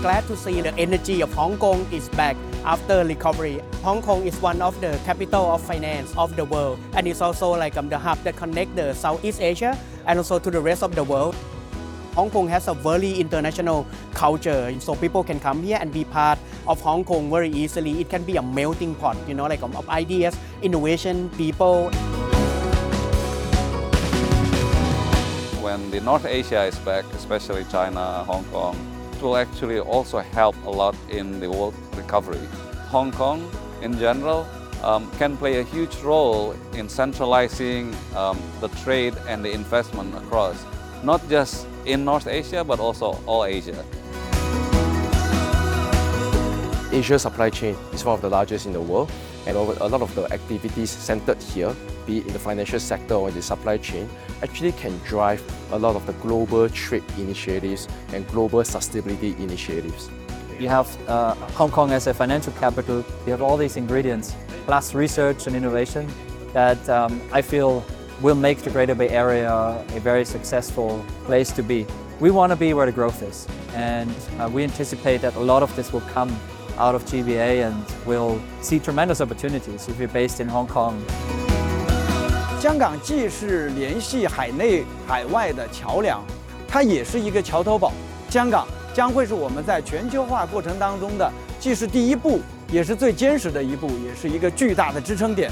glad to see the energy of Hong Kong is back after recovery. Hong Kong is one of the capital of finance of the world and it's also like um, the hub that connect the Southeast Asia and also to the rest of the world. Hong Kong has a very international culture, so people can come here and be part of Hong Kong very easily. It can be a melting pot, you know, like um, of ideas, innovation, people. When the North Asia is back, especially China, Hong Kong, will actually also help a lot in the world recovery. Hong Kong, in general, um, can play a huge role in centralizing um, the trade and the investment across, not just in North Asia, but also all Asia. Asia supply chain is one of the largest in the world, and a lot of the activities centered here, be it in the financial sector or the supply chain, actually can drive a lot of the global trade initiatives and global sustainability initiatives. You have uh, Hong Kong as a financial capital, you have all these ingredients, plus research and innovation that um, I feel will make the Greater Bay Area a very successful place to be. We want to be where the growth is, and uh, we anticipate that a lot of this will come out of GBA and we'll see tremendous opportunities if you're based in Hong Kong. 香港既是联系海内海外的桥梁，它也是一个桥头堡。香港将会是我们在全球化过程当中的，既是第一步，也是最坚实的一步，也是一个巨大的支撑点。